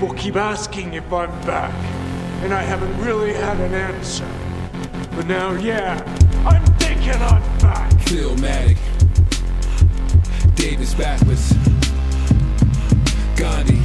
People keep asking if I'm back, and I haven't really had an answer. But now, yeah, I'm thinking I'm back. Philmatic. Davis backwards. Gandhi.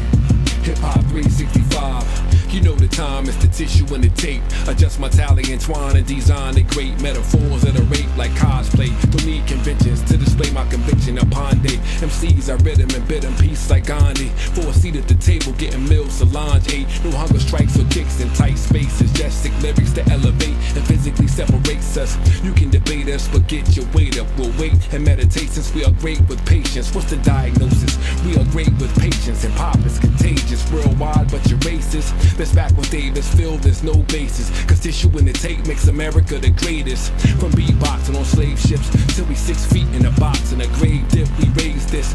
Hip Hop 365. You know the time, it's the tissue and the tape. Adjust my tally, entwine and design the great metaphors that are rape like cosplay. Don't need conventions to display my conviction upon day. MCs, I rhythm and bid them peace like Gandhi. A seat at the table, getting meals, Solange ate. No hunger strikes or kicks in tight spaces. Just sick lyrics to elevate and physically separates us. You can debate us, but get your weight up. We'll wait and meditate since we are great with patience. What's the diagnosis? We are great with patience and pop is contagious worldwide, but you're racist. This back with Davis, feel there's no basis. Cause tissue in the tape makes America the greatest. From beatboxing on slave ships till we six feet in a box in a grave dip, we raise this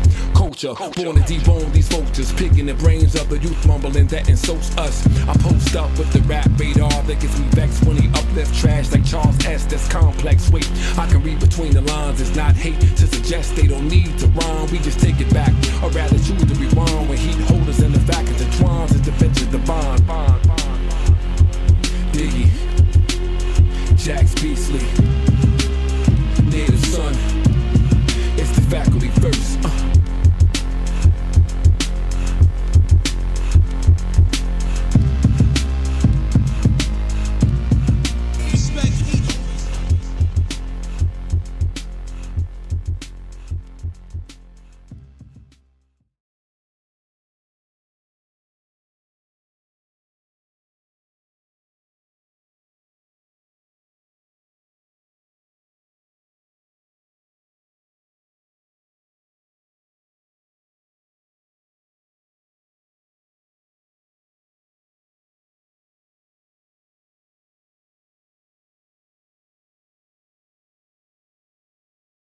culture. Born to debone these vultures, picking the brains of the youth, mumbling that insults us. I post up with the rap radar that gets me vexed when he uplifts trash like Charles S. That's complex. Wait, I can read between the lines. It's not hate to suggest they don't need to rhyme. We just take it back, or rather choose to rewind when heat holders in the vacuums and twines is defenses the bond. bond, bond, bond. Diggy, Jax Beasley, Native Son.